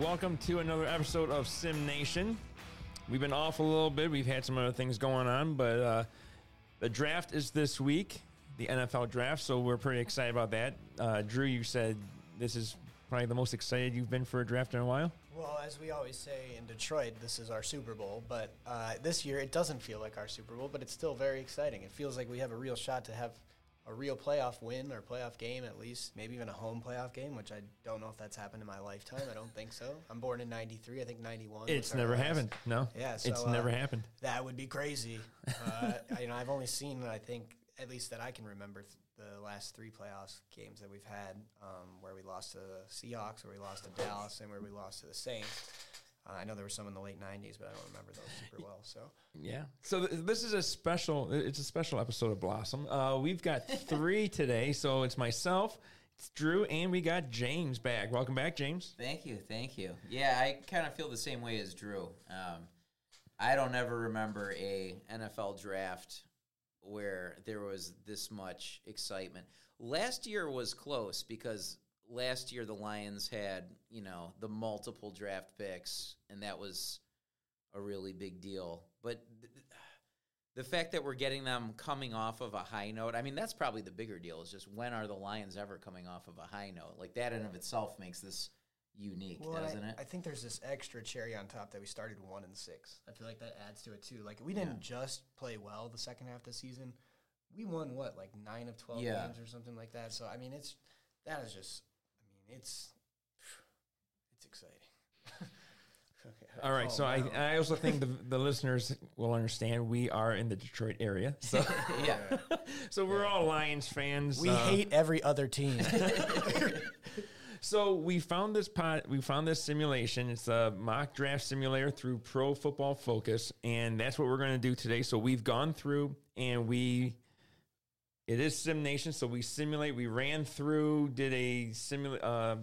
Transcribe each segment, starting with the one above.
Welcome to another episode of Sim Nation. We've been off a little bit. We've had some other things going on, but uh, the draft is this week, the NFL draft. So we're pretty excited about that. Uh, Drew, you said this is probably the most excited you've been for a draft in a while. Well, as we always say in Detroit, this is our Super Bowl. But uh, this year, it doesn't feel like our Super Bowl, but it's still very exciting. It feels like we have a real shot to have a real playoff win or playoff game at least, maybe even a home playoff game, which I don't know if that's happened in my lifetime. I don't think so. I'm born in '93. I think '91. It's never last. happened. No. Yeah. So, it's uh, never happened. That would be crazy. Uh, you know, I've only seen, I think, at least that I can remember, th- the last three playoffs games that we've had, um, where we lost to the Seahawks, where we lost to Dallas, and where we lost to the Saints. Uh, I know there were some in the late '90s, but I don't remember those super well. So yeah, so th- this is a special. It's a special episode of Blossom. Uh, we've got three today, so it's myself, it's Drew, and we got James back. Welcome back, James. Thank you, thank you. Yeah, I kind of feel the same way as Drew. Um, I don't ever remember a NFL draft where there was this much excitement. Last year was close because last year the Lions had, you know, the multiple draft picks, and that was a really big deal. But th- the fact that we're getting them coming off of a high note, I mean, that's probably the bigger deal. Is just when are the Lions ever coming off of a high note? Like that in of itself makes this unique, well, doesn't I, it? I think there's this extra cherry on top that we started one and six. I feel like that adds to it too. Like we didn't yeah. just play well the second half of the season. We won what, like nine of twelve yeah. games or something like that. So I mean, it's that is just it's it's exciting. okay. All right, oh, so wow. I, I also think the, the listeners will understand we are in the Detroit area. So yeah, so we're yeah. all Lions fans. We uh, hate every other team. so we found this pot. We found this simulation. It's a mock draft simulator through Pro Football Focus, and that's what we're going to do today. So we've gone through and we it is Sim Nation, so we simulate. We ran through, did a simulate. Uh,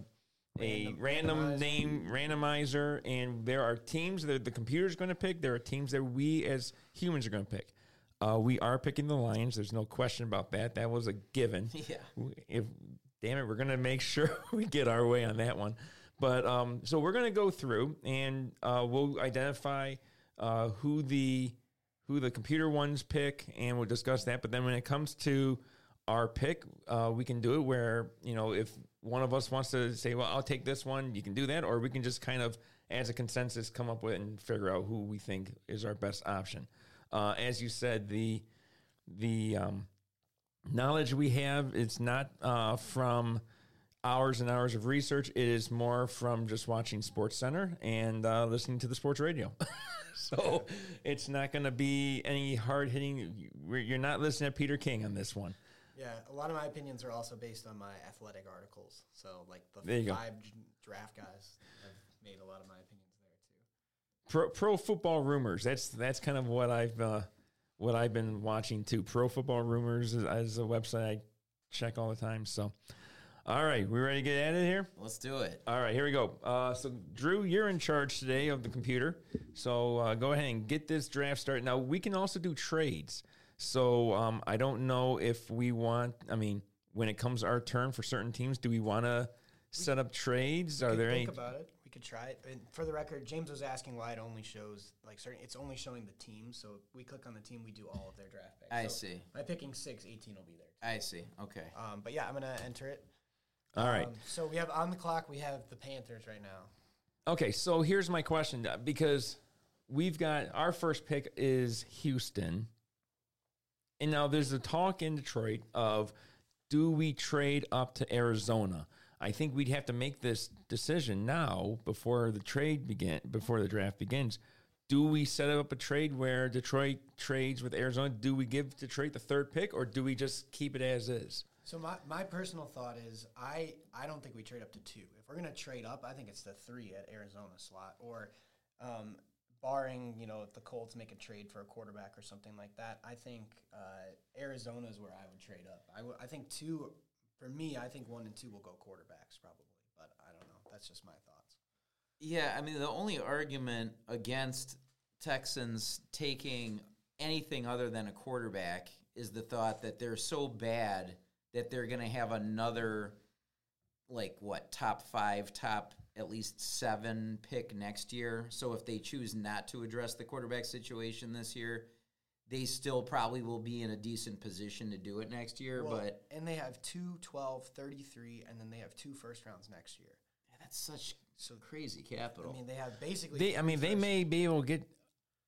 a Random, random name randomizer, and there are teams that the computer is going to pick. There are teams that we as humans are going to pick. Uh, we are picking the Lions. There's no question about that. That was a given. Yeah. If damn it, we're going to make sure we get our way on that one. But um, so we're going to go through and uh, we'll identify uh, who the who the computer ones pick, and we'll discuss that. But then when it comes to our pick, uh, we can do it where you know if one of us wants to say, "Well, I'll take this one," you can do that, or we can just kind of, as a consensus, come up with and figure out who we think is our best option. Uh, as you said, the the um, knowledge we have it's not uh, from hours and hours of research. It is more from just watching Sports Center and uh, listening to the sports radio. so it's not going to be any hard hitting. You're not listening to Peter King on this one. Yeah, a lot of my opinions are also based on my athletic articles. So, like the five go. draft guys have made a lot of my opinions there too. Pro, pro football rumors. That's that's kind of what I've uh, what I've been watching too. Pro football rumors as a website I check all the time. So, all right, we ready to get at it here? Let's do it. All right, here we go. Uh, so, Drew, you're in charge today of the computer. So, uh, go ahead and get this draft started. Now, we can also do trades. So, um, I don't know if we want. I mean, when it comes our turn for certain teams, do we want to set up trades? Are there think any? about it. We could try it. And for the record, James was asking why it only shows like certain. It's only showing the team. So we click on the team, we do all of their draft picks. I so see. By picking six, 18 will be there. Too. I see. Okay. Um, but yeah, I'm gonna enter it. All right. Um, so we have on the clock. We have the Panthers right now. Okay, so here's my question uh, because we've got our first pick is Houston, and now there's a talk in Detroit of do we trade up to Arizona? I think we'd have to make this decision now before the trade begin before the draft begins. Do we set up a trade where Detroit trades with Arizona? Do we give Detroit the third pick, or do we just keep it as is? So my, my personal thought is I I don't think we trade up to two. If we're gonna trade up, I think it's the three at Arizona slot or um, barring you know the Colts make a trade for a quarterback or something like that. I think uh, Arizona is where I would trade up. I, w- I think two for me. I think one and two will go quarterbacks probably, but I don't know. That's just my thoughts. Yeah, I mean the only argument against Texans taking anything other than a quarterback is the thought that they're so bad that they're going to have another like what top five top at least seven pick next year. So if they choose not to address the quarterback situation this year, they still probably will be in a decent position to do it next year. Well, but and they have 2, 12, 33, and then they have two first rounds next year. that's such so crazy capital. I mean, they have basically. They, I three mean, they may be able to get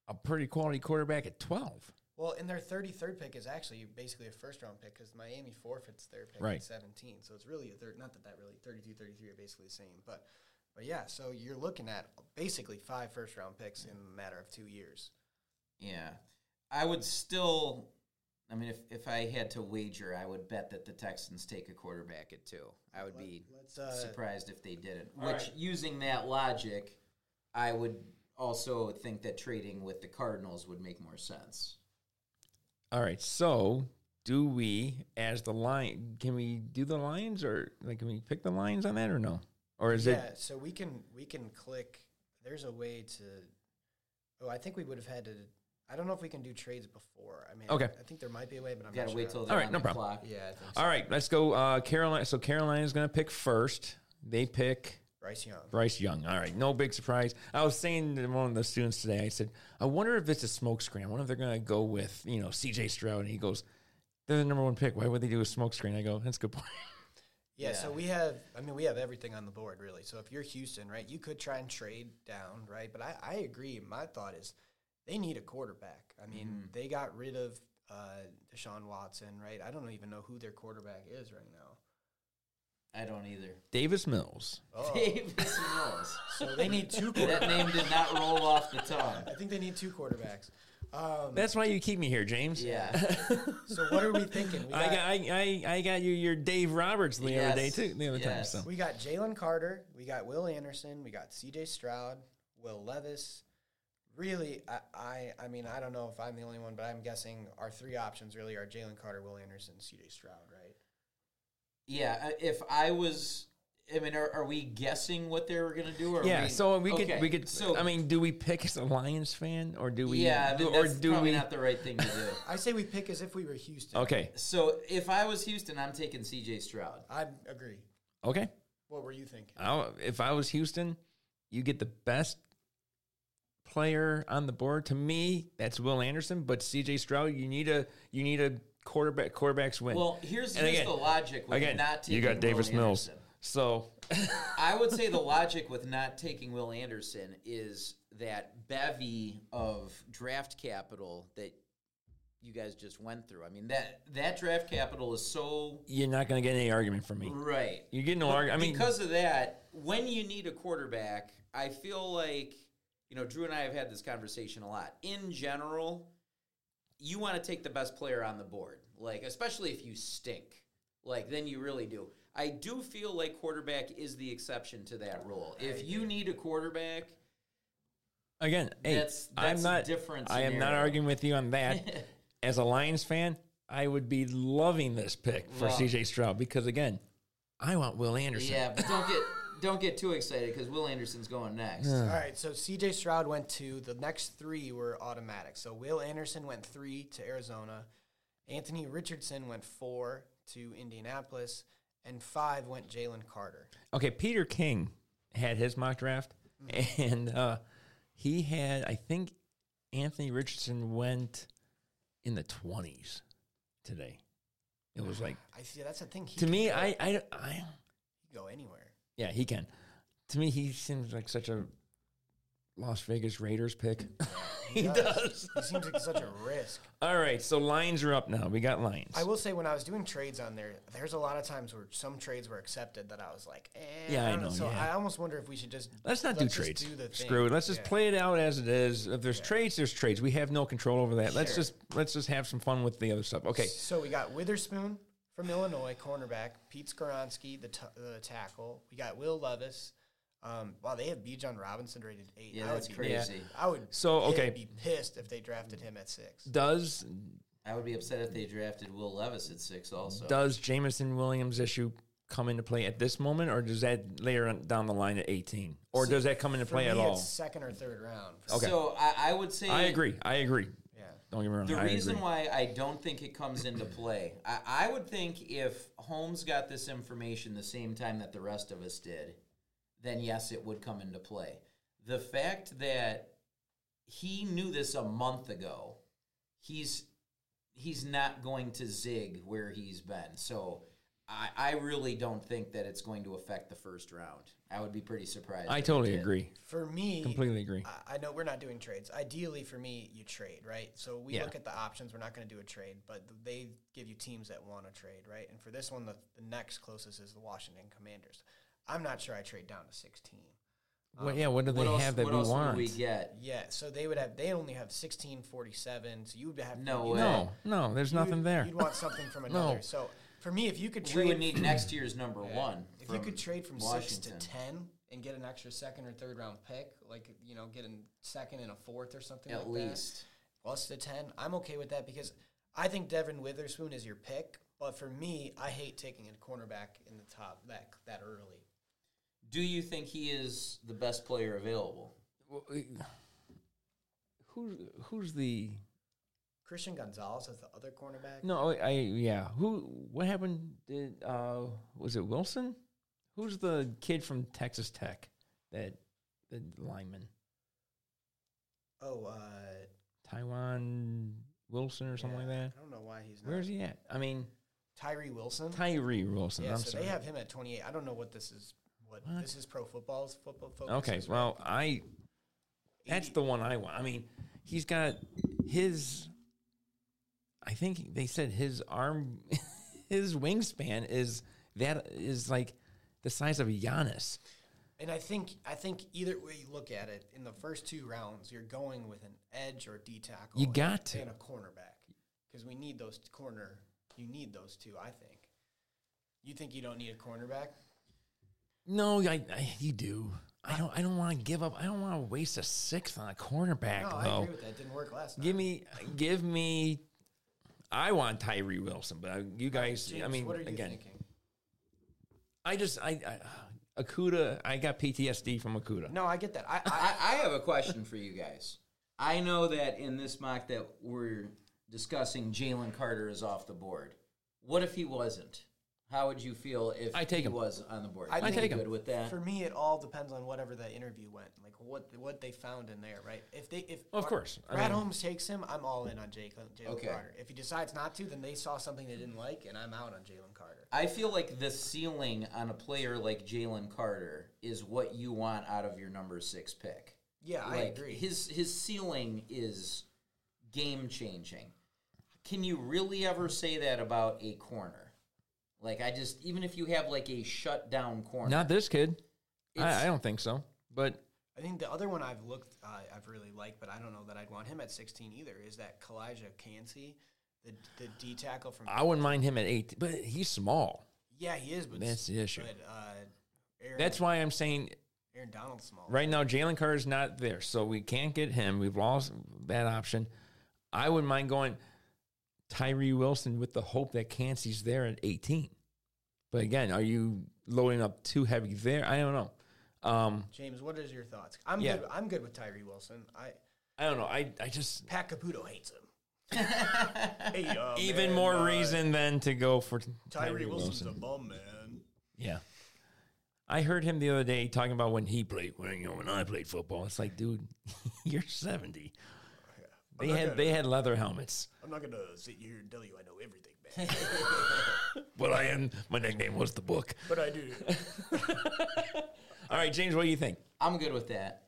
a pretty quality quarterback at 12. Well, and their 33rd pick is actually basically a first round pick because Miami forfeits their pick Right. at 17. So it's really a third. Not that that really 32, 33 are basically the same, but but yeah. So you're looking at basically five first round picks in a matter of two years. Yeah. I would still I mean if, if I had to wager, I would bet that the Texans take a quarterback at two. I would be Let's uh, surprised if they didn't. Which right. using that logic, I would also think that trading with the Cardinals would make more sense. All right. So, do we, as the lion, can we do the Lions or like, can we pick the Lions on that or no? Or is yeah. it? Yeah, so we can we can click. There's a way to. Oh, I think we would have had to. I don't know if we can do trades before. I mean, Okay. I think there might be a way, but I'm You gotta not wait sure. till All they're right, on no the problem. clock. Yeah, I think so. All right. Let's go. Uh, Carolina. So, Carolina's going to pick first. They pick Bryce Young. Bryce Young. All right. No big surprise. I was saying to one of the students today, I said, I wonder if it's a smokescreen. I wonder if they're going to go with, you know, CJ Stroud. And he goes, they're the number one pick. Why would they do a smokescreen? I go, that's a good point. Yeah, so we have, I mean, we have everything on the board, really. So if you're Houston, right, you could try and trade down, right? But I, I agree. My thought is they need a quarterback. I mean, Mm-hmm. they got rid of uh, Deshaun Watson, right? I don't even know who their quarterback is right now. I don't either. Davis Mills. Oh, Davis Mills. so they need two That name did not roll off the tongue. I think they need two quarterbacks. Um, That's why you keep me here, James. Yeah. so what are we thinking? We I got, I, I, I got you your Dave Roberts the other day too. The other time. So We got Jalen Carter, we got Will Anderson, we got C.J. Stroud, Will Levis. Really, I, I, I mean, I don't know if I'm the only one, but I'm guessing our three options really are Jalen Carter, Will Anderson, C.J. Stroud, right? Yeah, uh, if I was, I mean, are, are we guessing what they were gonna do? Or yeah, we, so we Okay, could we could. So I mean, do we pick as a Lions fan or do we? yeah, I mean, or that's do probably we? not the right thing to do. I say we pick as if we were Houston. Okay, so if I was Houston, I'm taking C.J. Stroud. I agree. okay. What were you thinking? I'll, if I was Houston, you get the best player on the board. To me, that's Will Anderson. But C.J. Stroud, you need a you need a quarterback. Quarterbacks win. Well, here's And here's again- the logic with Again, not taking you got Will Davis Mills. Anderson. So I would say the logic with not taking Will Anderson is that bevy of draft capital that you guys just went through. I mean that that draft capital is so you're not going to get any argument from me. right. You get no argument. I mean, because of that, when you need a quarterback, I feel like you know Drew and I have had this conversation a lot. In general, you want to take the best player on the board, like especially if you stink, like then you really do. I do feel like quarterback is the exception to that rule. If you need a quarterback, again, hey, That's- I'm not different I am not arguing with you on that. As a Lions fan, I would be loving this pick for Well- C.J. Stroud because again, I want Will Anderson. yeah, but don't get don't get too excited because Will Anderson's going next. All right, so C.J. Stroud went two. The next three were automatic. So Will Anderson went three to Arizona. Anthony Richardson went four to Indianapolis. And five went Jalen Carter. Okay, Peter King had his mock draft, and uh, he had, I think, Anthony Richardson went in the twenties today. It was like I see. That's the thing. He to me, go, I, I, I, go anywhere. Yeah, he can. To me, he seems like such a Las Vegas Raiders pick. he does. He seems like such a risk. All right, so Lions are up now. We got Lions. I will say when I was doing trades on there, there's a lot of times where some trades were accepted that I was like, eh, Yeah, I don't know, So yeah. I almost wonder if we should just Let's not do just trades. do the thing. Screw it. Let's just Yeah. play it out as it is. If there's trades, there's trades. We have no control over that. Let's Sure. just let's just have some fun with the other stuff. Okay. So we got Witherspoon from Illinois, cornerback. Pete Skoronski, the, t- the tackle. We got Will Levis. Um, wow, they have Bijan Robinson rated eight. Yeah, I would that's be- crazy. I would So, okay. be pissed if they drafted him at six. Does I would be upset if they drafted Will Levis at six. Also, does Jameson Williams issue come into play at this moment, or does that later on down the line at 18, or does that come into For play me, at all? it's second or third round. Okay. So I, I would say I agree. I agree. Don't get me wrong. The I reason agree. why I don't think it comes into play, I, I would think if Holmes got this information the same time that the rest of us did, then yes, it would come into play. The fact that he knew this a month ago, he's he's not going to zig where he's been. So I, I really don't think that it's going to affect the first round. I would be pretty surprised. I totally agree. For me, Completely agree. I, I know we're not doing trades. Ideally, for me, you trade, right? So we Yeah. look at the options. We're not going to do a trade, but th- they give you teams that want to trade, right? And for this one, the, the next closest is the Washington Commanders. I'm not sure I trade down to 16. Well, yeah, what do um, they What else, have that what we else want? would we get? Yeah, so they would have. They only have 1647. So you would have No you way. no, no, there's you'd- nothing there. You'd want something from No. another. So for me, if you could We trade, would need next year's number one. if you could trade from Washington. six to ten and get an extra second or third round pick, like you know, get a second and a fourth or something at like that. least. plus the 10 i'm okay with that because i think devon witherspoon is your pick but for me i hate taking a cornerback in the top that that early Do you think he is the best player available? Well, Who's who's the christian gonzalez is the other cornerback no? I yeah. Who? What happened? Did uh was it Wilson? Who's the kid from Texas Tech? That the lineman oh uh Taiwan Wilson or something yeah, like that. i don't know why he's not Where's he at? I mean tyree wilson Tyree Wilson. yeah I'm so sorry. they have him at 28 i don't know what this is what, What? this is pro football's football focus Okay, well, I that's 80 the one I want. I mean, he's got his. I think they said his arm, his wingspan is that is like the size of Giannis. And I think I think either way you look at it, in the first two rounds, you're going with an edge or D tackle. You got to. and a cornerback because we need those corner. You need those two. I think. You think you don't need a cornerback? No, I, I you do. I don't. I don't want to give up. I don't want to waste a sixth on a cornerback. no, I though. agree with that. It didn't work last time. Give me, give me. I want Tyree Wilson, but uh, you guys. I James, mean, what are you again, thinking? I just I, I Okudah. I got PTSD from Okudah. No, I get that. I, I I, I have a question for you guys. I know that in this mock that we're discussing, Jalen Carter is off the board. What if he wasn't? How would you feel if I take he him. was on the board? I You take think him. Good with that. for me, it all depends on whatever the interview went, like what what they found in there, right? If they if Of course. I Brad mean- Holmes takes him, I'm all in on Jake, Jalen Okay. Carter. If he decides not to, then they saw something they didn't like, and I'm out on Jalen Carter. I feel like the ceiling on a player like Jalen Carter is what you want out of your number six pick. Yeah, I Like, agree. His his ceiling is game changing. Can you really ever say that about a corner? Like I just even if you have like a shutdown corner, Not this kid. I, I don't think so. But I think the other one I've looked, uh, I've really liked, but I don't know that I'd want him at 16 either. Is that Calijah Kancey, the the D tackle from? I wouldn't mind him at eight. But he's small. yeah, he is, but That's the issue. But, uh, Aaron, That's why I'm saying Aaron Donald's small. right now Jalen Carter's not there, so we can't get him. We've lost that option. I wouldn't mind going Tyree Wilson with the hope that Kancey's there at 18. But again, are you loading up too heavy there? I don't know. Um, James, what is your thoughts? I'm Yeah. good. I'm good with Tyree Wilson. I I don't know. I, I just Pat Caputo hates him. hey, uh, even man, more uh, reason than to go for Tyree Wilson's a bum man. Yeah. I heard him the other day talking about when he played, when you know, when I played football. It's like, dude, you're 70. They had gonna- they had leather helmets. I'm not gonna sit here and tell you I know everything, man. But I am. My nickname was the book. but I do. All right, James, what do you think? I'm good with that.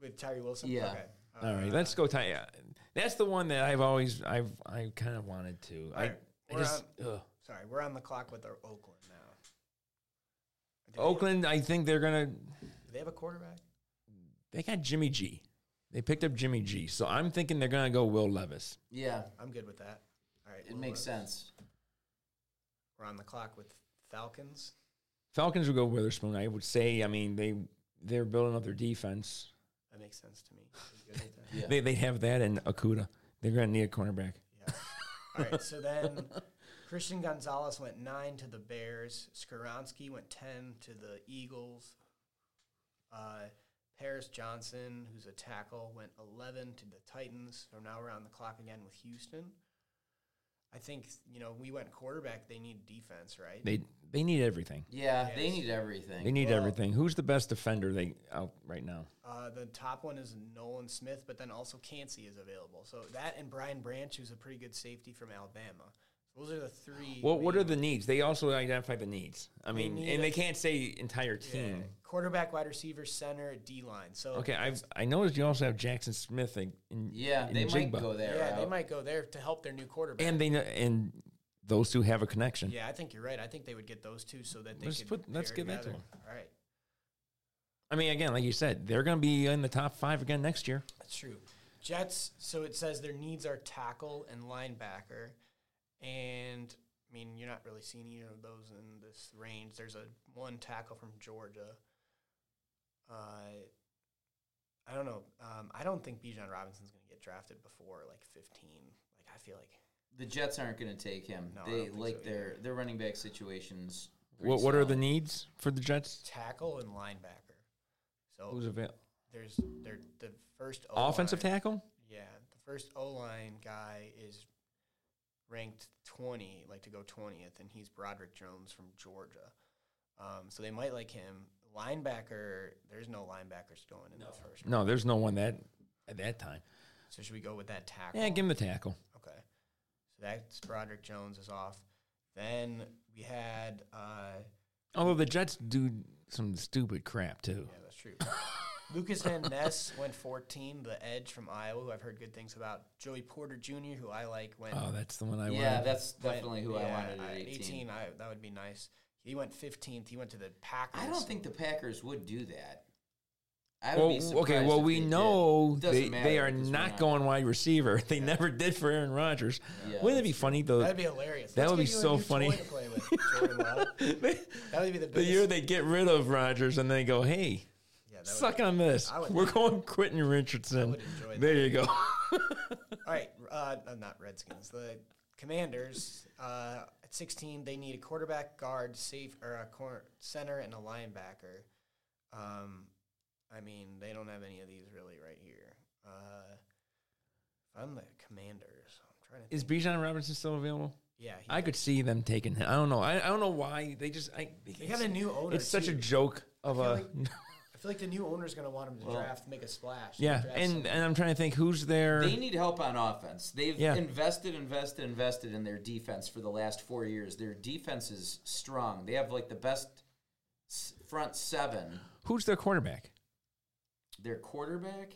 With Tyree Wilson. Yeah. Okay. All right, let's go. Ty- uh, that's the one that I've always I've I kind of wanted to. I, right, I just ugh. Sorry, we're on the clock with our Oakland now. Do they- Oakland. I think they're gonna. Do they have a quarterback? They got Jimmy G. They picked up Jimmy G. So I'm thinking they're gonna go Will Levis. Yeah, I'm good with that. All right. it Will makes Levis. sense. We're on the clock with Falcons. Falcons will go Witherspoon. I would say. I mean they they're building up their defense. That makes sense to me. You good with that? Yeah. They they have that and Okudah. They're gonna need a cornerback. Yeah. All right. So then Christian Gonzalez went nine to the Bears. Skoronski went 10 to the Eagles. Uh, Paris Johnson, who's a tackle, went 11 to the Titans. So now we're on the clock again with Houston. I think, you know, we went quarterback. They need defense, right? They they need everything. Yeah, they need everything. They need Well- everything. Who's the best defender they out right now? Uh, the top one is Nolan Smith, but then also Kancey is available. So that and Brian Branch, who's a pretty good safety from Alabama. Those are the three. Well, what are the needs? They also identify the needs. I mean, need and a- they can't say entire Yeah. team. quarterback, wide receiver, center, D line? So Okay, I've I noticed you also have Jackson Smith in, in yeah, in they might Jigba. go there. yeah, they might go there to help their new quarterback. and they know, and those two have a connection. yeah, I think you're right. I think they would get those two so that they Let's could put- let's pair give that to together. them. All right, I mean, again, like you said, they're going to be in the top five again next year. that's true. Jets. So it says their needs are tackle and linebacker, and I mean you're not really seeing either of those in this range. There's a one tackle from Georgia. Uh, I don't know. Um, I don't think Bijan Robinson's going to get drafted before like 15. Like I feel like The Jets aren't going to take him. No, I they don't think like so their their running back situations. pretty What what are the needs for the Jets? tackle and linebacker. So Who's available? there's they're the first O-line- Offensive tackle? Yeah, the first O line guy is ranked 20, like to go 20th, and he's Broderick Jones from Georgia. Um, so they might like him. Linebacker, there's no linebackers going in the first. No, there's no one that at that time. So should we go with that tackle? Yeah, give him the tackle. Okay. So that's Broderick Jones is off. Then we had, uh, Although the Jets do some stupid crap too. yeah, that's true. Lukas Van Ness went 14, the edge from Iowa, who I've heard good things about. Joey Porter Jr., who I like, went Oh, that's the one I want. Yeah, wanted. that's went- definitely who I yeah, wanted at uh, I- 18. I, that would be nice. He went 15th. He went to the Packers. I don't think the Packers would do that. I would Well, be surprised okay. Well, we know they, they are because we're not not- going wide receiver. They never did for Aaron Rodgers. Yeah, Wouldn't it be that's funny though? That'd be hilarious. That Let's would be get you a so funny. toy to play with, Jordan Love. That would be the the year they get rid of Rodgers and they go, "Hey, yeah, that would- suck on this. I would- We're going Quentin I Richardson." would enjoy that. There you go. All right, uh, uh, not Redskins. The Commanders uh, at 16, they need a quarterback, guard, safe, or a corner, center, and a linebacker. Um, I mean, they don't have any of these really right here. Uh, if I'm the Commanders, I'm trying to. Is think. Bijan Robinson still available? yeah, he I could see them taking him. I don't know. I, I don't know why they just. I, They have a new owner. It's such a too. joke of I a. feel I feel like the new owner's going to want him to Well, draft, make a splash. yeah, draft and someone. and I'm trying to think who's there. They need help on offense. They've Yeah. invested, invested, invested in their defense for the last four years. Their defense is strong. They have like the best front seven. Who's their quarterback? Their quarterback.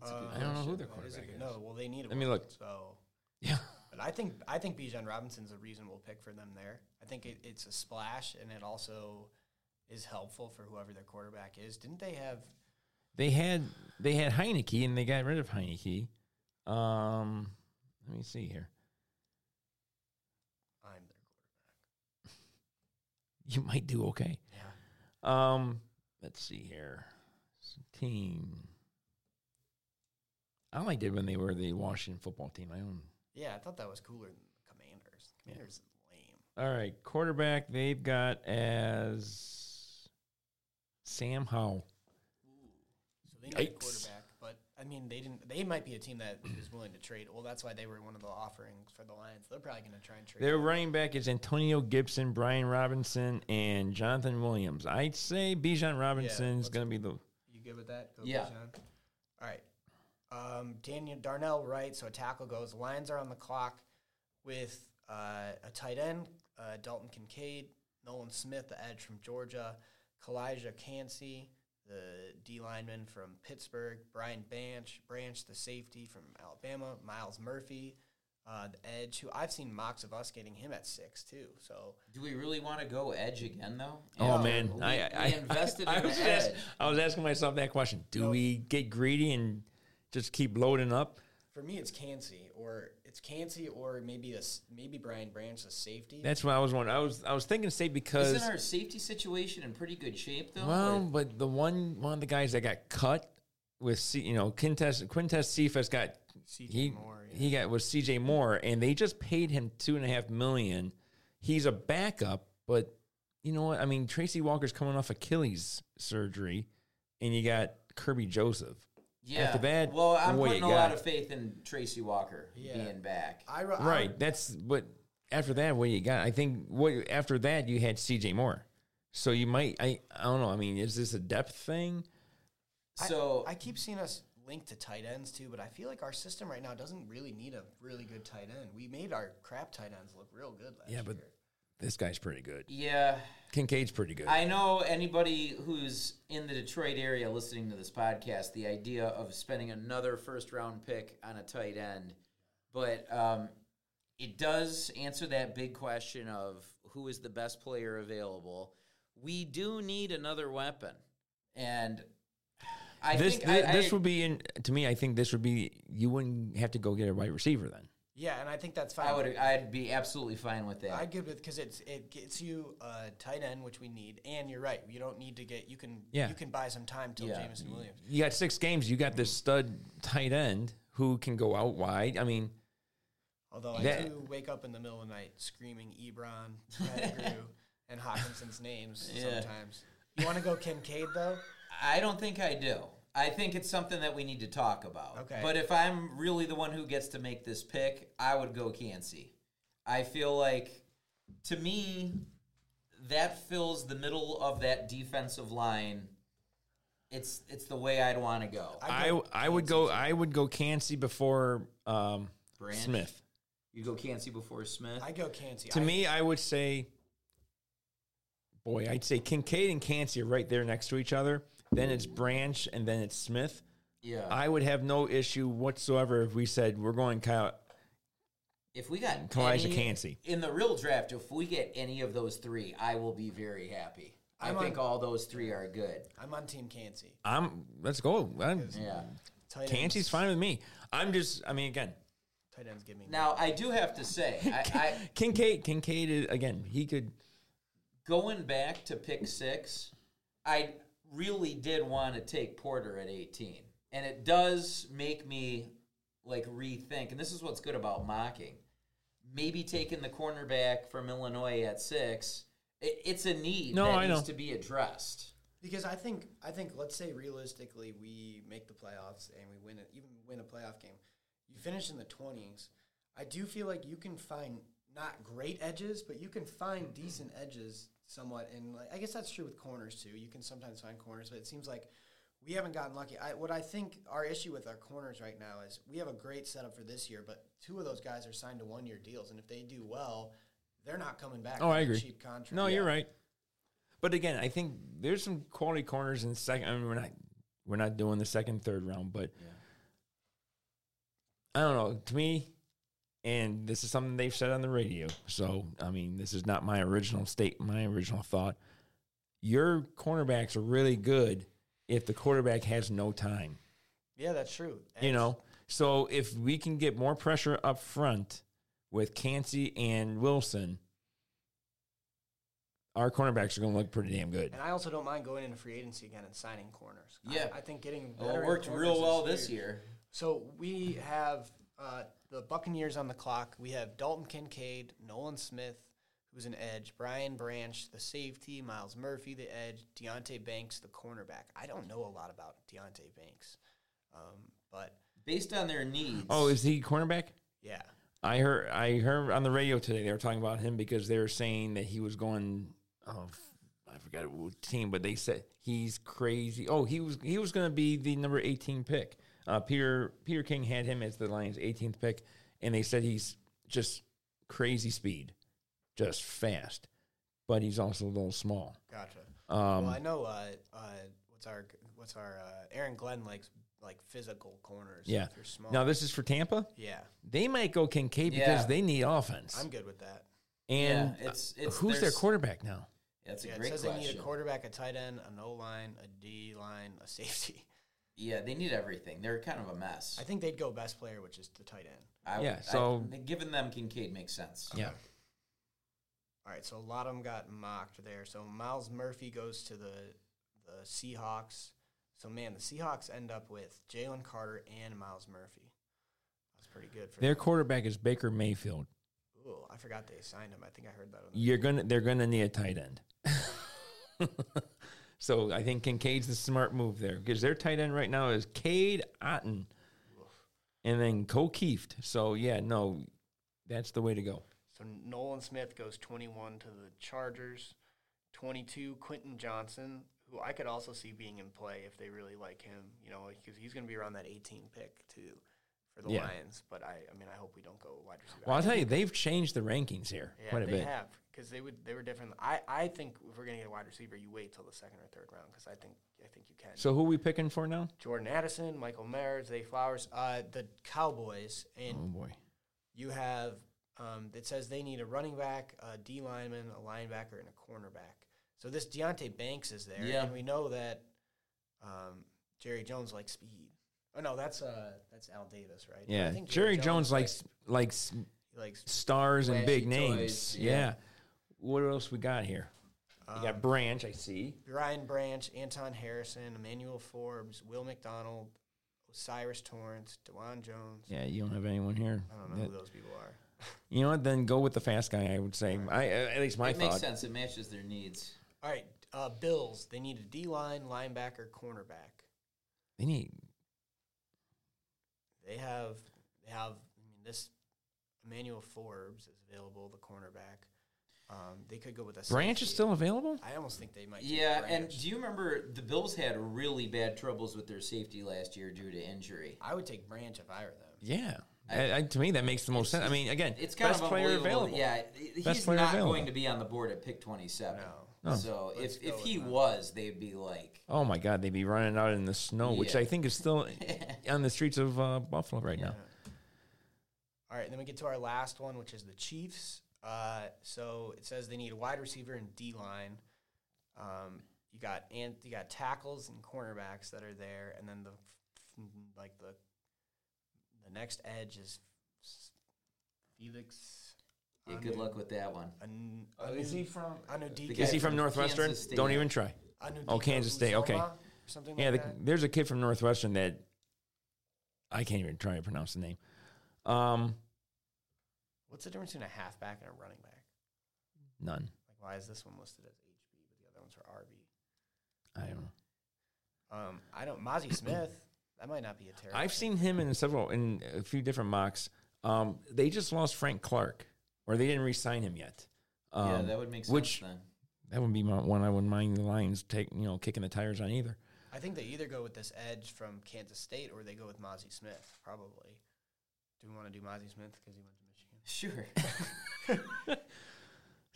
That's a good Uh, I don't know who their that is a quarterback good- is. No, well, they need. Let me one, look. So, Yeah. but I think I think Bijan Robinson's a reasonable pick for them there. I think it, it's a splash, and it also is helpful for whoever their quarterback is. Didn't they have? They had they had Heinicke and they got rid of Heinicke. Um, let me see here. I'm their quarterback. You might do okay. Yeah. Um, let's see here. Team. I liked it when they were the Washington football team. I don't. Yeah, I thought that was cooler than the Commanders. Commanders is lame. All right, quarterback they've got as Sam Howell. So they need a Yikes. quarterback, but I mean, they didn't. They might be a team that is willing to trade. Well, that's why they were one of the offerings for the Lions. They're probably going to try and trade. Their running back is Antonio Gibson, Brian Robinson, and Jonathan Williams. I'd say Bijan Robinson's let's- going to be the. You good with that? Go Yeah. Bijan. All right. Um, Daniel Darnell Wright, so a tackle goes. Lions are on the clock with uh, a tight end, uh, Dalton Kincaid, Nolan Smith, the edge from Georgia, Calijah Kancey, the D lineman from Pittsburgh, Brian Branch, Branch, the safety from Alabama, Myles Murphy, uh, the edge, who I've seen mocks of us getting him at six too. So Do we really want to go edge again though? Oh After man, we, I, we I invested I, in was the ask- I was asking myself that question. Do No. we get greedy and just keep loading up? for me, it's Kancey or it's Kancey or maybe a s maybe Brian Branch, the safety. That's what I was wondering. I was I was thinking state because Isn't our safety situation in pretty good shape though? well, Like, but the one one of the guys that got cut with C, you know Quintez Quintez Cephus got CJ he Moore. Yeah. he got was C.J. Moore, and they just paid him two and a half million. He's a backup, but you know what? I mean, Tracy Walker's coming off Achilles surgery, and you got Kerby Joseph. Yeah. after that, well, I'm what putting a lot got? of faith in Tracy Walker Yeah. being back. I, I Right. That's but after that, what you got? I think what after that you had C.J. Moore. So you might. I I don't know. I mean, is this a depth thing? So I keep seeing us linked to tight ends too, but I feel like our system right now doesn't really need a really good tight end. We made our crap tight ends look real good last Yeah, but year. This guy's pretty good. yeah, Kincaid's pretty good. I know anybody who's in the Detroit area listening to this podcast, the idea of spending another first round pick on a tight end, but um, it does answer that big question of who is the best player available. We do need another weapon, and I this think thi- I, this I- would be in to me. I think this would be you wouldn't have to go get a wide receiver then. Yeah, and I think that's fine. I would I'd be absolutely fine with that. I'd good with because it's it gets you a tight end, which we need, and you're right. You don't need to get you can Yeah. you can buy some time till Yeah. Jameson Williams. You got six games. You got this stud tight end who can go out wide. I mean, Although I That- do wake up in the middle of the night screaming Ebron, Pettigrew, and Hockenson's names Yeah. sometimes. You want to go Kincaid though? I don't think I do. I think it's something that we need to talk about. Okay. But if I'm really the one who gets to make this pick, I would go Kancey. I feel like, to me, that fills the middle of that defensive line. It's it's the way I'd want to go. I I I would go I would go Kancey before um, Branch? Smith. You go Kancey before Smith. I go Kancey. To I- me, I would say, boy, I'd say Kincaid and Kancey are right there next to each other. Then it's Branch, and then it's Smith. yeah. I would have no issue whatsoever if we said we're going Kyle. if we got Calijah any- Kancey. in the real draft, if we get any of those three, I will be very happy. i I'm think on- all those three are good. I'm on Team Kancey. I'm let's go. I'm, Yeah. Tight Kancey's fine with me. I'm just. I mean, again, Tight ends give me. Now I do have to say, I, I Kincaid. Kincaid is again. He could. going back to pick six, I really did want to take Porter at 18. And it does make me like rethink. And this is what's good about mocking. Maybe taking the cornerback from Illinois at six, it, it's a need No, that I needs know. to be addressed. Because I think I think let's say realistically we make the playoffs and we win it, even win a playoff game. You finish in the twenties. I do feel like you can find not great edges, but you can find decent edges somewhat. And like, I guess that's true with corners too. You can sometimes find corners, but it seems like we haven't gotten lucky. I, what I think our issue with our corners right now is we have a great setup for this year, but two of those guys are signed to one year deals, and if they do well, they're not coming back. Oh, I agree. Cheap contract. No, you're right. But again, I think there's some quality corners in second. I mean, we're not we're not doing the second, third round, but I don't know. To me, and this is something they've said on the radio. So I mean, this is not my original state, my original thought. Your cornerbacks are really good if the quarterback has no time. Yeah, that's true. You know, so if we can get more pressure up front with Kancey and Wilson, our cornerbacks are going to look pretty damn good. And I also don't mind going into free agency again and signing corners. Yeah. I, think getting Well, it worked real well this huge. year. So we have uh, the Buccaneers on the clock. We have Dalton Kincaid, Nolan Smith, who's an edge, Brian Branch, the safety, Myles Murphy, the edge, Deonte Banks, the cornerback. I don't know a lot about Deonte Banks, um, but Based on their needs. Oh, is he cornerback? yeah, I heard I heard on the radio today they were talking about him because they were saying that he was going. Oh, f- I forgot what team, but they said he's crazy. Oh, he was he was going to be the number eighteen pick. Uh, Peter Peter King had him as the Lions' 18th pick, and they said he's just crazy speed, just fast, but he's also a little small. gotcha. Um, well, I know uh, uh, what's our what's our uh, Aaron Glenn likes like physical corners. Yeah. if you're small. now this is for Tampa. yeah, They might go Kincaid Yeah. because they need offense. I'm good with that. and Yeah, it's- it's- who's their quarterback now? That's a Yeah, it great says question. they need a quarterback, a tight end, an O line, a D line, a safety. Yeah, they need everything. They're kind of a mess. I think they'd go best player, which is the tight end. I, Yeah, I- so- giving them Kincaid makes sense. Yeah. All right, so a lot of them got mocked there. So Myles Murphy goes to the the Seahawks. So man, the Seahawks end up with Jalen Carter and Myles Murphy. That's pretty good for Their them. quarterback is Baker Mayfield. Ooh, I forgot they signed him. I think I heard that. On the You're gonna they're gonna need a tight end. so I think Kincaid's the smart move there because their tight end right now is Cade Otton, and then Cole Kieft. So yeah, no, that's the way to go. So Nolan Smith goes 21 to the Chargers. 22, Quentin Johnston, who I could also see being in play if they really like him, you know, because he's going to be around that 18 pick too for the Yeah. Lions. But I, I mean, I hope we don't go wide receiver. Well, I I'll tell you, they've changed the rankings here yeah, quite a they bit. have because they would they were different. I, I think if we're gonna get a wide receiver, you wait till the second or third round because I think I think you can. So who are we picking for now? Jordan Addison, Michael Mayer, Zay Flowers, uh, the Cowboys, and Oh boy. you have um, it says they need a running back, a D lineman, a linebacker, and a cornerback. So this Deonte Banks is there, Yeah. and we know that um, Jerry Jones likes speed. Oh no, that's uh that's Al Davis, right? But I Yeah, think Jerry Jones likes likes he likes stars and big Flashy names. toys, yeah. yeah. What else we got here? You um, got Branch, I see. Ryan Branch, Anton Harrison, Emmanuel Forbes, Will McDonald, O'Cyrus Torrence, Dawand Jones. Yeah, you don't have anyone here. I don't know that- who those people are. You know what? Then go with the fast guy. I would say. I at least my it thought. makes sense. It matches their needs. All right, uh, Bills. They need a D line, linebacker, cornerback. They need. They have they have. I mean, this Emmanuel Forbes is available, the cornerback. Um, they could go with a Branch is safety. still available. I almost think they might. take Yeah, and Branch. do you remember the Bills had really bad troubles with their safety last year due to injury? I would take Branch if I were them. Yeah. I- I, I, to me, that makes the most sense. I mean, again, It's kind best of player unbelievable. available. Yeah, Best he's player not available. going to be on the board at pick twenty-seven. No. No. So Let's if go if with he that. was, they'd be like, Oh my God, they'd be running out in the snow, which Yeah. I think is still on the streets of uh, Buffalo right now. All right, then we get to our last one, which is the Chiefs. Uh, so it says they need a wide receiver and D line. Um, you got and you got tackles and cornerbacks that are there, and then the like the the next edge is Felix. yeah, good luck with that one. An, from? Anu The Is he from from Northwestern? Don't even try. Oh, Kansas State, okay. Something Yeah, like the, that. there's a kid from Northwestern that I can't even try to pronounce the name. Um, What's the difference between a halfback and a running back? none. Like, why is this one listed as HB, but the other ones are RB? I don't know. Um, I don't. Mazi Smith. That might not be a terrible. I've seen him in several in a few different mocks. Um, they just lost Frank Clark, or they didn't re-sign him yet. Um, yeah, that would make sense which- then. that would be my, one I wouldn't mind the Lions take you know kicking the tires on either. I think they either go with this edge from Kansas State or they go with Mazi Smith. Probably. Do we want to do Mazi Smith because he went to Michigan? Sure.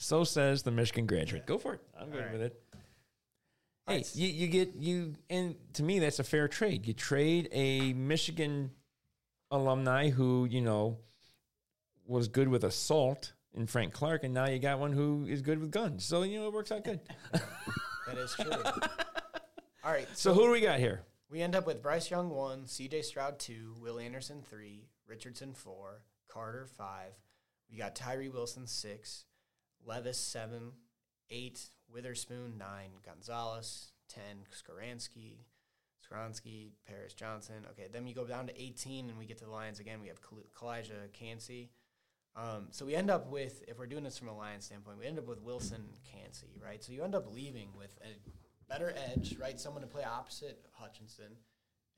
So says the Michigan graduate. Go for it. I'm good All right. with it. Hey, right. you, you get you and to me that's a fair trade. You trade a Michigan alumni who you know was good with assault in Frank Clark, and now you got one who is good with guns. So you know it works out good. That is true. All right. so who do we got here? We end up with Bryce Young one, C.J. Stroud two, Will Anderson three, Richardson four, Carter five. We got Tyree Wilson six, Levis seven, eight, Witherspoon nine, Gonzalez ten, Skoransky, Skronsky, Paris Johnson. Okay, then we go down to eighteen, and we get to the Lions again. We have Kal- Calijah Kancey. Um, so we end up with, if we're doing this from a Lions standpoint, we end up with Wilson Kancey, right? So you end up leaving with a better edge, right? Someone to play opposite Hutchinson,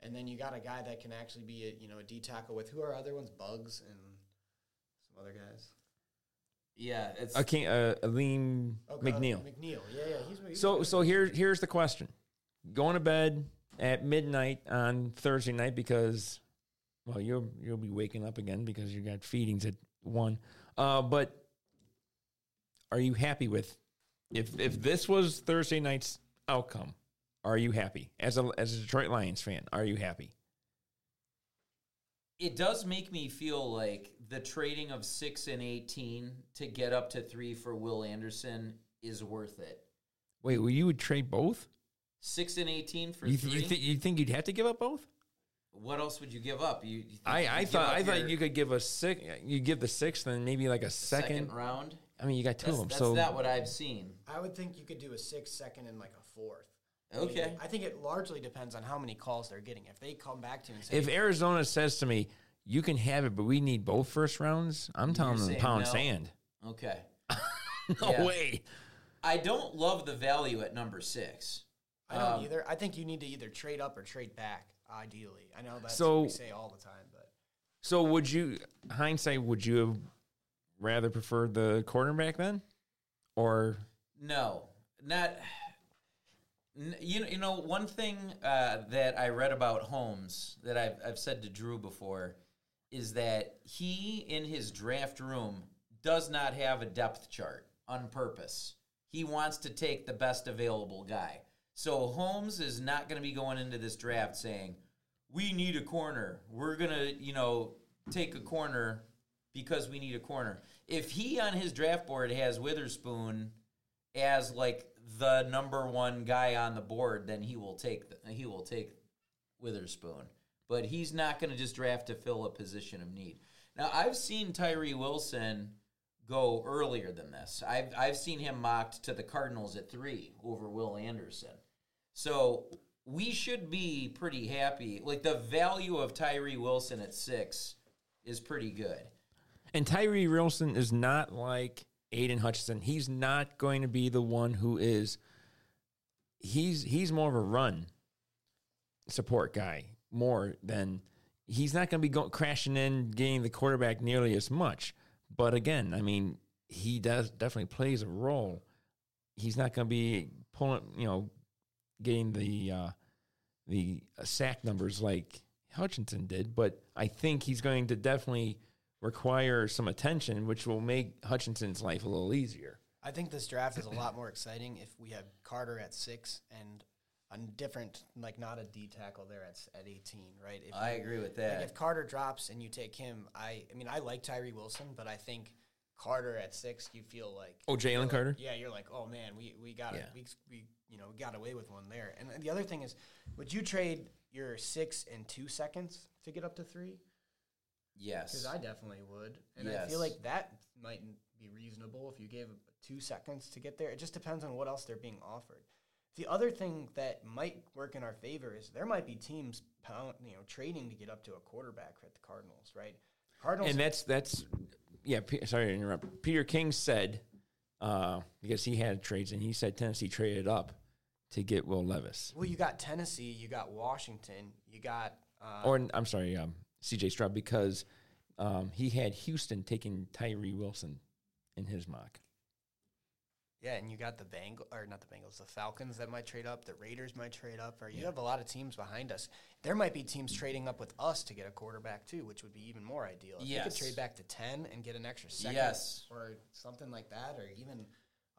and then you got a guy that can actually be a you know a D tackle with who are other ones, Buggs and some other guys. Yeah, it's I can't. Uh, Alim Oh, God, McNeill. McNeill, yeah, yeah. He's, he's So so here here's the question: Going to bed at midnight on Thursday night because, well, you'll you'll be waking up again because you got feedings at one. Uh, but are you happy with if if this was Thursday night's outcome? Are you happy as a as a Detroit Lions fan? Are you happy? It does make me feel like the trading of six and eighteen to get up to three for Will Anderson is worth it. Wait, well, you would trade both? Six and eighteen for You, three. you, th- you think you'd have to give up both? what else would you give up? You, you think I, I could give thought up I thought you could give a six. You give the sixth, and maybe like a second. second round. I mean, you got two That's, of them. that's so not what I've seen. I would think you could do a six, second, and like a fourth. Okay. I think it largely depends on how many calls they're getting. If they come back to you and say, if Arizona says to me, "You can have it, but we need both first rounds," I'm telling You're them saying pound no? sand. Okay. No Yeah. way. I don't love the value at number six. I don't Um, either. I think you need to either trade up or trade back. Ideally, I know that's So- what we say all the time, but So would you, hindsight, would you have rather preferred the quarterback then, or No, not. You know, you know one thing uh, that I read about Holmes that I've I've said to Drew before is that he in his draft room does not have a depth chart on purpose. He wants to take the best available guy. So Holmes is not going to be going into this draft saying, "We need a corner. We're going to, you know, take a corner because we need a corner." If he on his draft board has Witherspoon as like the number one guy on the board, then he will take the, he will take Witherspoon. But he's not going to just draft to fill a position of need. Now I've seen Tyree Wilson go earlier than this. I've I've seen him mocked to the Cardinals at three over Will Anderson. So we should be pretty happy. Like the value of Tyree Wilson at six is pretty good. and Tyree Wilson is not like Aidan Hutchinson. He's not going to be the one who is. He's he's more of a run support guy more than he's not going to be crashing in getting the quarterback nearly as much. But again, I mean, he does definitely plays a role. He's not going to be pulling, you know, getting the uh, the sack numbers like Hutchinson did. But I think he's going to definitely require some attention, which will make Hutchinson's life a little easier. I think this draft is a lot more exciting if we have Carter at six and a different, like not a D tackle there at at eighteen, right? If I you- agree with Like that. if Carter drops and you take him, I I mean I like Tyree Wilson, but I think Carter at six, you feel like Oh, Jalen like- Carter? Yeah, you're like, oh man, we we got Yeah. it. We, we you know we got away with one there. And the other thing is, would you trade your six and two seconds to get up to three? Yes. Because I definitely would, and I feel like that might be reasonable if you gave two seconds to get there. It just depends on what else they're being offered. The other thing that might work in our favor is there might be teams pound, you know, trading to get up to a quarterback at the Cardinals, right? Cardinals, And that's that's yeah. P- sorry to interrupt. Peter King said uh, because he had trades, and he said Tennessee traded up to get Will Levis, well, you got Tennessee, you got Washington, you got uh, or I'm sorry, um, C.J. Stroud, because um, he had Houston taking Tyree Wilson in his mock. yeah, and you got the Bengals or not the Bengals, the Falcons that might trade up, the Raiders might trade up, or you have a lot of teams behind us. There might be teams trading up with us to get a quarterback too, which would be even more ideal. If you Yes. could trade back to ten and get an extra second, Yes. or something like that, or even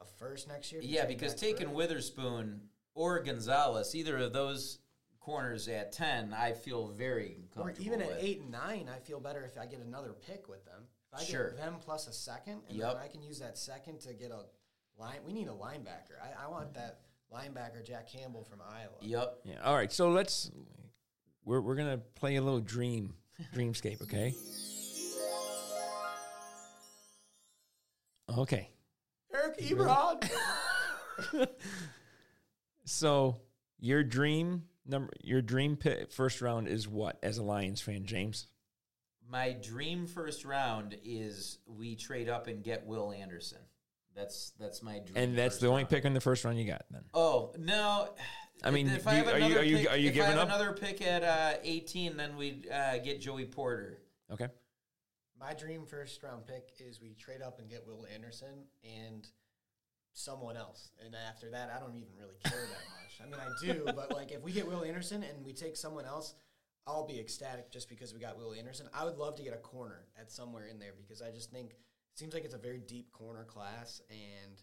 a first next year. Yeah, because taking further. Witherspoon or Gonzalez, either of those corners at ten, I feel very or even at with. eight and nine, I feel better if I get another pick with them. If I Sure. get them plus a second, and Yep. then I can use that second to get a line. We need a linebacker. I, I want that linebacker, Jack Campbell from Iowa. Yep. Yeah. All right. So let's we're we're gonna play a little dream dreamscape. Okay. Okay. Eric Ebron. So your dream number, your dream pick, first round is what as a Lions fan, James? My dream first round is we trade up and get Will Anderson. That's that's my dream. And that's first the only round. pick in the first round you got. Then Oh no! I mean, if do I you- have are you- are you- pick- are you if giving up? another pick at uh, eighteen, then we uh, get Joey Porter. okay. My dream first round pick is we trade up and get Will Anderson and someone else. And after that, I don't even really care that much. I mean, I do, but like if we get Will Anderson and we take someone else, I'll be ecstatic just because we got Will Anderson. I would love to get a corner at somewhere in there because I just think it seems like it's a very deep corner class and.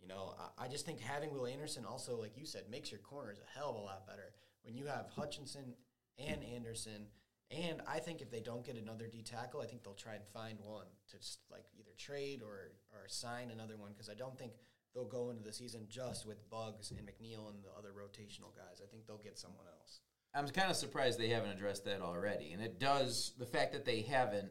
You know, I, I just think having Will Anderson also, like you said, makes your corners a hell of a lot better. When you have Hutchinson and Anderson, and I think if they don't get another D tackle, I think they'll try and find one to just like either trade or or sign another one because I don't think they'll go into the season just with Buggs and McNeill and the other rotational guys. I think they'll get someone else. I'm kind of surprised they haven't addressed that already, and it does. The fact that they haven't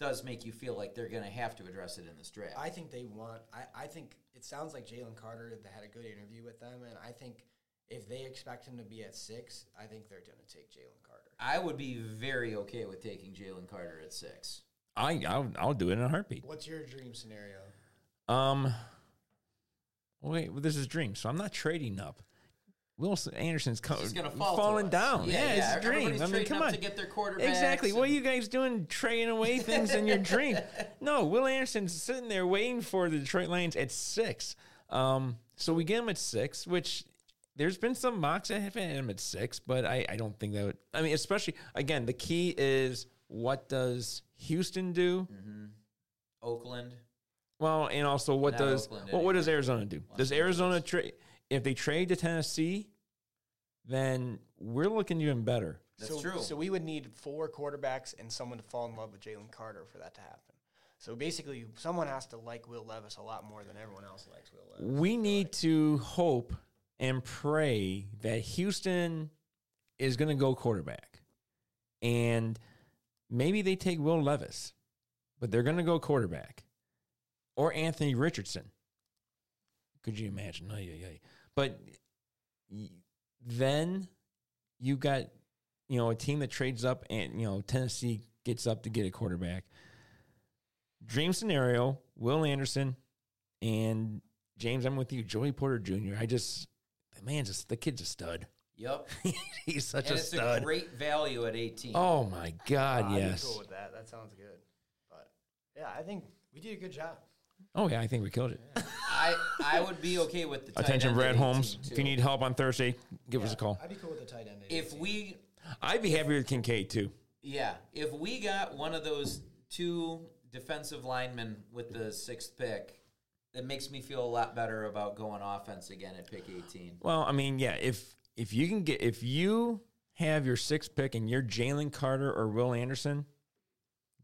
does make you feel like they're going to have to address it in this draft. I think they want. I, I think it sounds like Jalen Carter they had a good interview with them, and I think if they expect him to be at six, I think they're going to take Jalen Carter. I would be very okay with taking Jalen Carter at six. I I'll, I'll do it in a heartbeat. What's your dream scenario? Um. Wait, well, this is a dream, so I'm not trading up. Will Anderson's co- fall falling down. Yeah, it's a dream. I mean, come on. to get their quarterbacks. Exactly. What are you guys doing trading away things in your dream? No, Will Anderson's sitting there waiting for the Detroit Lions at six. Um, so we get him at six, which there's been some mocks that have had him at six, but I, I don't think that would. I mean, especially again, the key is what does Houston do? Oakland. Well, and also what Not does Oakland well, what does. Arizona do? Los Does Arizona trade if they trade to Tennessee? Then we're looking even better. That's so, true. So we would need four quarterbacks and someone to fall in love with Jalen Carter for that to happen. So basically, someone has to like Will Levis a lot more than everyone else likes Will Levis. We need to hope and pray that Houston is going to go quarterback. And maybe they take Will Levis, but they're going to go quarterback. Or Anthony Richardson. Could you imagine? Ay, ay, ay. But then you got, you know, a team that trades up and, you know, Tennessee gets up to get a quarterback. Dream scenario, Will Anderson and James, I'm with you. Joey Porter Jr. I just, the man's just, the kid's a stud. Yep. He's such and a it's stud. a great value at 18. oh my God, I'd be yes. cool with that. That sounds good. But yeah, I think we did a good job. Oh yeah, I think we killed it. I I would be okay with the tight Attention, end Brad at Holmes. 18 If you need help on Thursday, give us a call. I'd be cool with the tight end. at if 18. we I'd be happy with Kincaid too. yeah, if we got one of those two defensive linemen with the sixth pick, it makes me feel a lot better about going offense again at pick 18. Well, I mean, yeah, if if you can get if you have your sixth pick and you're Jalen Carter or Will Anderson,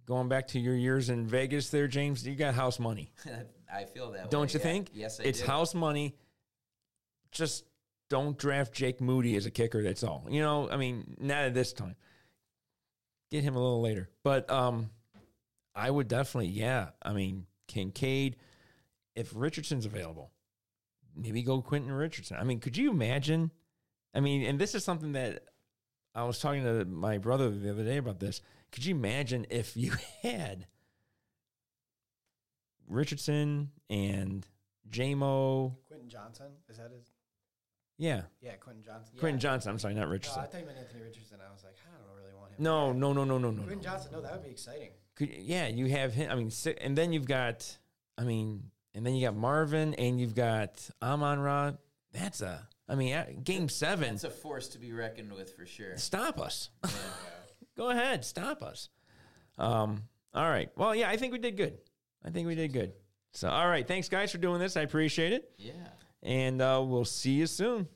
going back to your years in Vegas there, James, you got house money. I feel that Don't way, you yeah. think? Yes, I It's do. house money. Just don't draft Jake Moody as a kicker. That's all. You know, I mean, not at this time. Get him a little later. But um, I would definitely, yeah. I mean, Kincaid, if Richardson's available, maybe go Quentin Richardson. I mean, could you imagine? I mean, and this is something that I was talking to my brother the other day about this. Could you imagine if you had Richardson and Jamo? Quentin Johnston is that his? Yeah, Yeah, Quentin Johnston. Yeah. Quentin Johnston. I'm sorry, not No, Richardson. I thought you meant Anthony Richardson. I was like, I don't really want him. No, Yeah. no, no, no, no, no. Quentin no. Johnston. No, that would be exciting. Could, yeah, you have him. I mean, and then you've got, I mean, and then you got Marvin, and you've got Amon Ra. That's a, I mean, uh, game seven. It's a force to be reckoned with for sure. Stop us. Go ahead, stop us. Um. All right. Well, yeah, I think we did good. I think we did good. So, all right. Thanks, guys, for doing this. I appreciate it. Yeah. And uh, we'll see you soon.